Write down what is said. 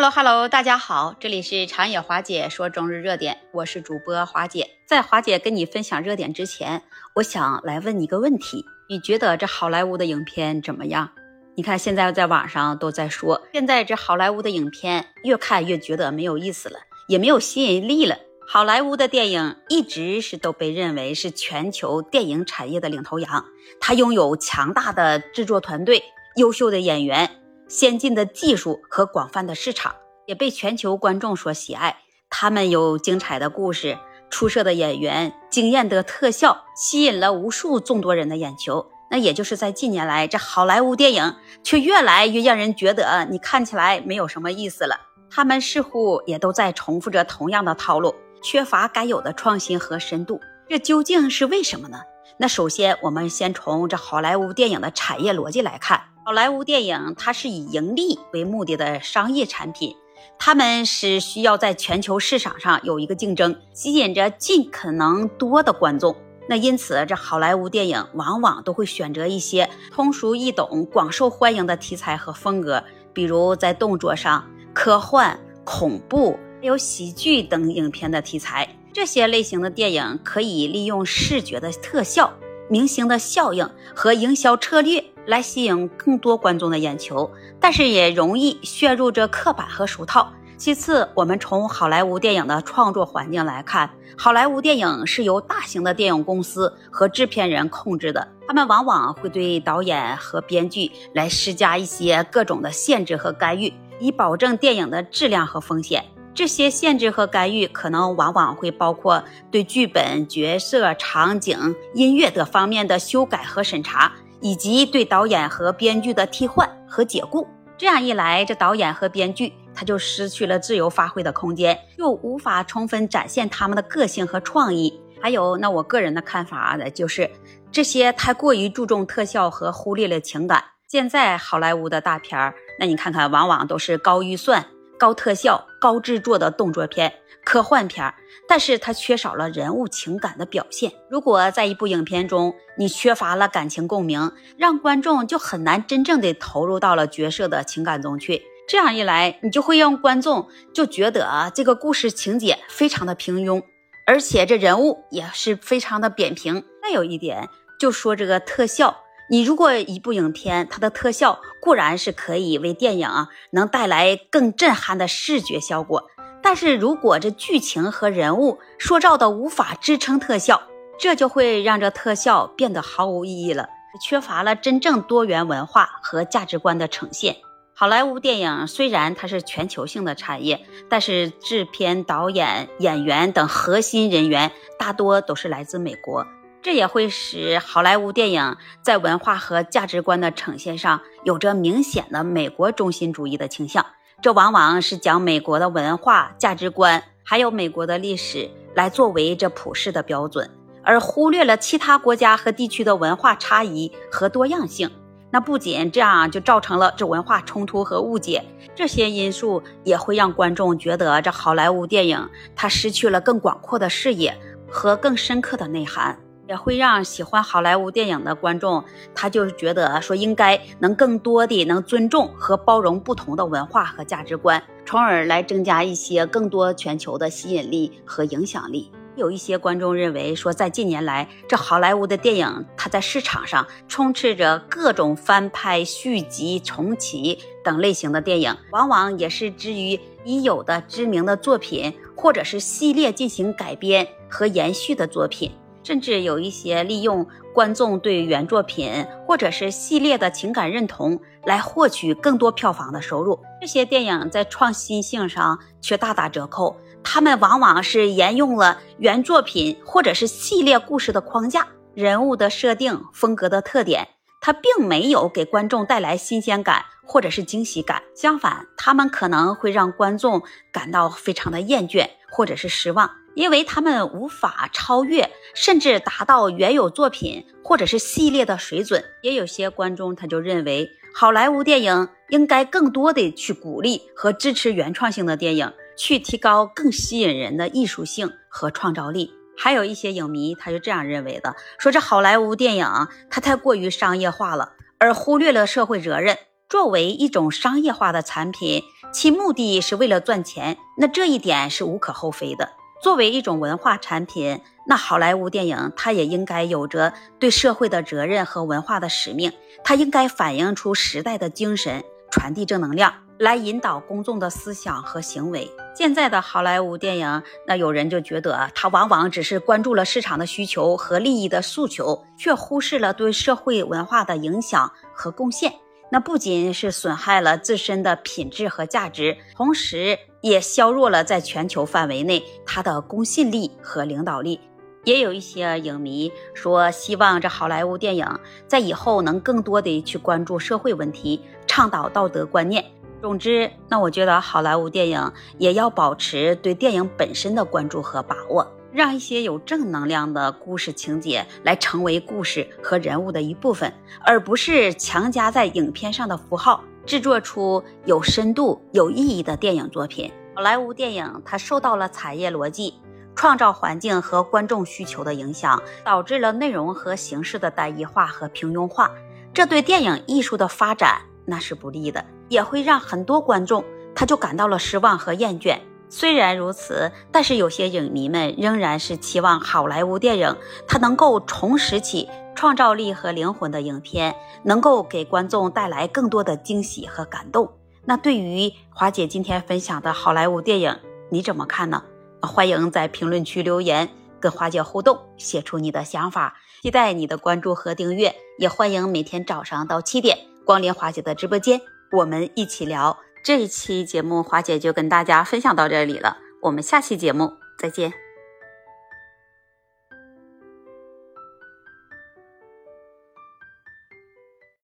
Hello Hello，大家好，这里是长野华姐说中日热点，我是主播华姐。在华姐跟你分享热点之前，我想来问你一个问题：你觉得这好莱坞的影片怎么样？你看现在在网上都在说，现在这好莱坞的影片越看越觉得没有意思了，也没有吸引力了。好莱坞的电影一直是都被认为是全球电影产业的领头羊，它拥有强大的制作团队、优秀的演员。先进的技术和广泛的市场也被全球观众所喜爱。他们有精彩的故事、出色的演员、惊艳的特效，吸引了无数众多人的眼球。那也就是在近年来，这好莱坞电影却越来越让人觉得你看起来没有什么意思了。他们似乎也都在重复着同样的套路，缺乏该有的创新和深度。这究竟是为什么呢？那首先，我们先从这好莱坞电影的产业逻辑来看。好莱坞电影它是以盈利为目的的商业产品，他们是需要在全球市场上有一个竞争，吸引着尽可能多的观众。那因此，这好莱坞电影往往都会选择一些通俗易懂、广受欢迎的题材和风格，比如在动作上、科幻、恐怖、还有喜剧等影片的题材。这些类型的电影可以利用视觉的特效、明星的效应和营销策略。来吸引更多观众的眼球，但是也容易陷入这刻板和俗套。其次，我们从好莱坞电影的创作环境来看，好莱坞电影是由大型的电影公司和制片人控制的，他们往往会对导演和编剧来施加一些各种的限制和干预，以保证电影的质量和风险。这些限制和干预可能往往会包括对剧本、角色、场景、音乐等方面的修改和审查。以及对导演和编剧的替换和解雇，这样一来，这导演和编剧他就失去了自由发挥的空间，又无法充分展现他们的个性和创意。还有，那我个人的看法呢，就是这些太过于注重特效和忽略了情感。现在好莱坞的大片儿，那你看看，往往都是高预算。高特效、高制作的动作片、科幻片，但是它缺少了人物情感的表现。如果在一部影片中，你缺乏了感情共鸣，让观众就很难真正的投入到了角色的情感中去。这样一来，你就会让观众就觉得啊，这个故事情节非常的平庸，而且这人物也是非常的扁平。再有一点，就说这个特效。你如果一部影片，它的特效固然是可以为电影啊能带来更震撼的视觉效果，但是如果这剧情和人物塑造的无法支撑特效，这就会让这特效变得毫无意义了，缺乏了真正多元文化和价值观的呈现。好莱坞电影虽然它是全球性的产业，但是制片、导演、演员等核心人员大多都是来自美国。这也会使好莱坞电影在文化和价值观的呈现上有着明显的美国中心主义的倾向。这往往是将美国的文化价值观还有美国的历史来作为这普世的标准，而忽略了其他国家和地区的文化差异和多样性。那不仅这样，就造成了这文化冲突和误解。这些因素也会让观众觉得这好莱坞电影它失去了更广阔的视野和更深刻的内涵。也会让喜欢好莱坞电影的观众，他就是觉得说应该能更多的能尊重和包容不同的文化和价值观，从而来增加一些更多全球的吸引力和影响力。有一些观众认为说，在近年来，这好莱坞的电影它在市场上充斥着各种翻拍、续集、重启等类型的电影，往往也是基于已有的知名的作品或者是系列进行改编和延续的作品。甚至有一些利用观众对原作品或者是系列的情感认同来获取更多票房的收入。这些电影在创新性上却大打折扣，他们往往是沿用了原作品或者是系列故事的框架、人物的设定、风格的特点，它并没有给观众带来新鲜感或者是惊喜感。相反，他们可能会让观众感到非常的厌倦或者是失望。因为他们无法超越，甚至达到原有作品或者是系列的水准。也有些观众他就认为，好莱坞电影应该更多的去鼓励和支持原创性的电影，去提高更吸引人的艺术性和创造力。还有一些影迷他就这样认为的，说这好莱坞电影它太过于商业化了，而忽略了社会责任。作为一种商业化的产品，其目的是为了赚钱，那这一点是无可厚非的。作为一种文化产品，那好莱坞电影它也应该有着对社会的责任和文化的使命，它应该反映出时代的精神，传递正能量，来引导公众的思想和行为。现在的好莱坞电影，那有人就觉得它往往只是关注了市场的需求和利益的诉求，却忽视了对社会文化的影响和贡献。那不仅是损害了自身的品质和价值，同时也削弱了在全球范围内它的公信力和领导力。也有一些影迷说，希望这好莱坞电影在以后能更多的去关注社会问题，倡导道德观念。总之，那我觉得好莱坞电影也要保持对电影本身的关注和把握。让一些有正能量的故事情节来成为故事和人物的一部分，而不是强加在影片上的符号，制作出有深度、有意义的电影作品。好莱坞电影它受到了产业逻辑、创造环境和观众需求的影响，导致了内容和形式的单一化和平庸化，这对电影艺术的发展那是不利的，也会让很多观众他就感到了失望和厌倦。虽然如此，但是有些影迷们仍然是期望好莱坞电影它能够重拾起创造力和灵魂的影片，能够给观众带来更多的惊喜和感动。那对于华姐今天分享的好莱坞电影，你怎么看呢？欢迎在评论区留言跟华姐互动，写出你的想法。期待你的关注和订阅，也欢迎每天早上到七点光临华姐的直播间，我们一起聊。这一期节目，华姐就跟大家分享到这里了。我们下期节目再见。